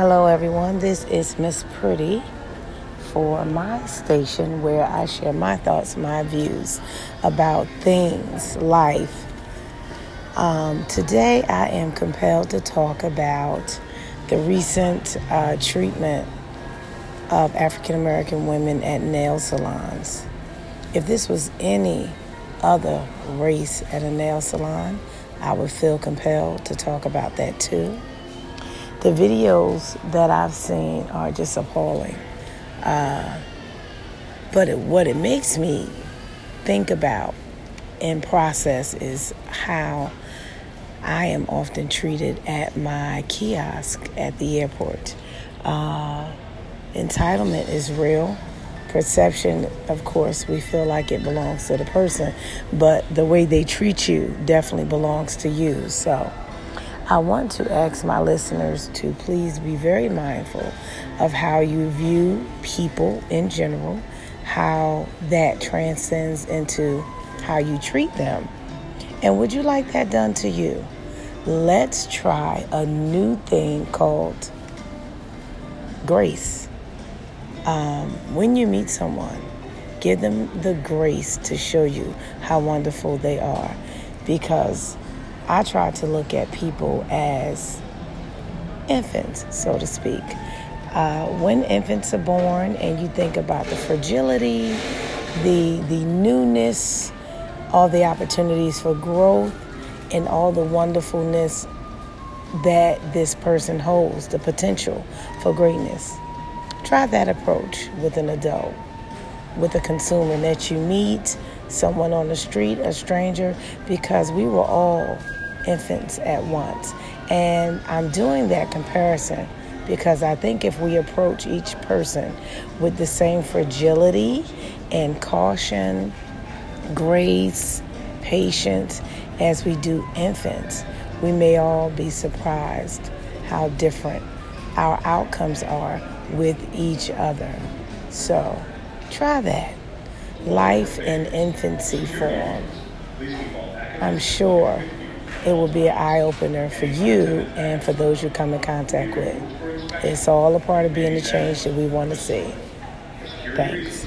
Hello, everyone. This is Miss Pretty for my station where I share my thoughts, my views about things, life. Um, today, I am compelled to talk about the recent uh, treatment of African American women at nail salons. If this was any other race at a nail salon, I would feel compelled to talk about that too the videos that I've seen are just appalling. Uh, but it, what it makes me think about and process is how I am often treated at my kiosk at the airport. Uh, entitlement is real. Perception, of course, we feel like it belongs to the person, but the way they treat you definitely belongs to you. So, I want to ask my listeners to please be very mindful of how you view people in general, how that transcends into how you treat them. And would you like that done to you? Let's try a new thing called grace. Um, when you meet someone, give them the grace to show you how wonderful they are because I try to look at people as infants, so to speak. Uh, when infants are born, and you think about the fragility, the the newness, all the opportunities for growth, and all the wonderfulness that this person holds, the potential for greatness. Try that approach with an adult, with a consumer that you meet, someone on the street, a stranger, because we were all infants at once. And I'm doing that comparison because I think if we approach each person with the same fragility and caution, grace, patience as we do infants, we may all be surprised how different our outcomes are with each other. So try that. Life in infancy form. I'm sure it will be an eye opener for you and for those you come in contact with. It's all a part of being the change that we want to see. Thanks.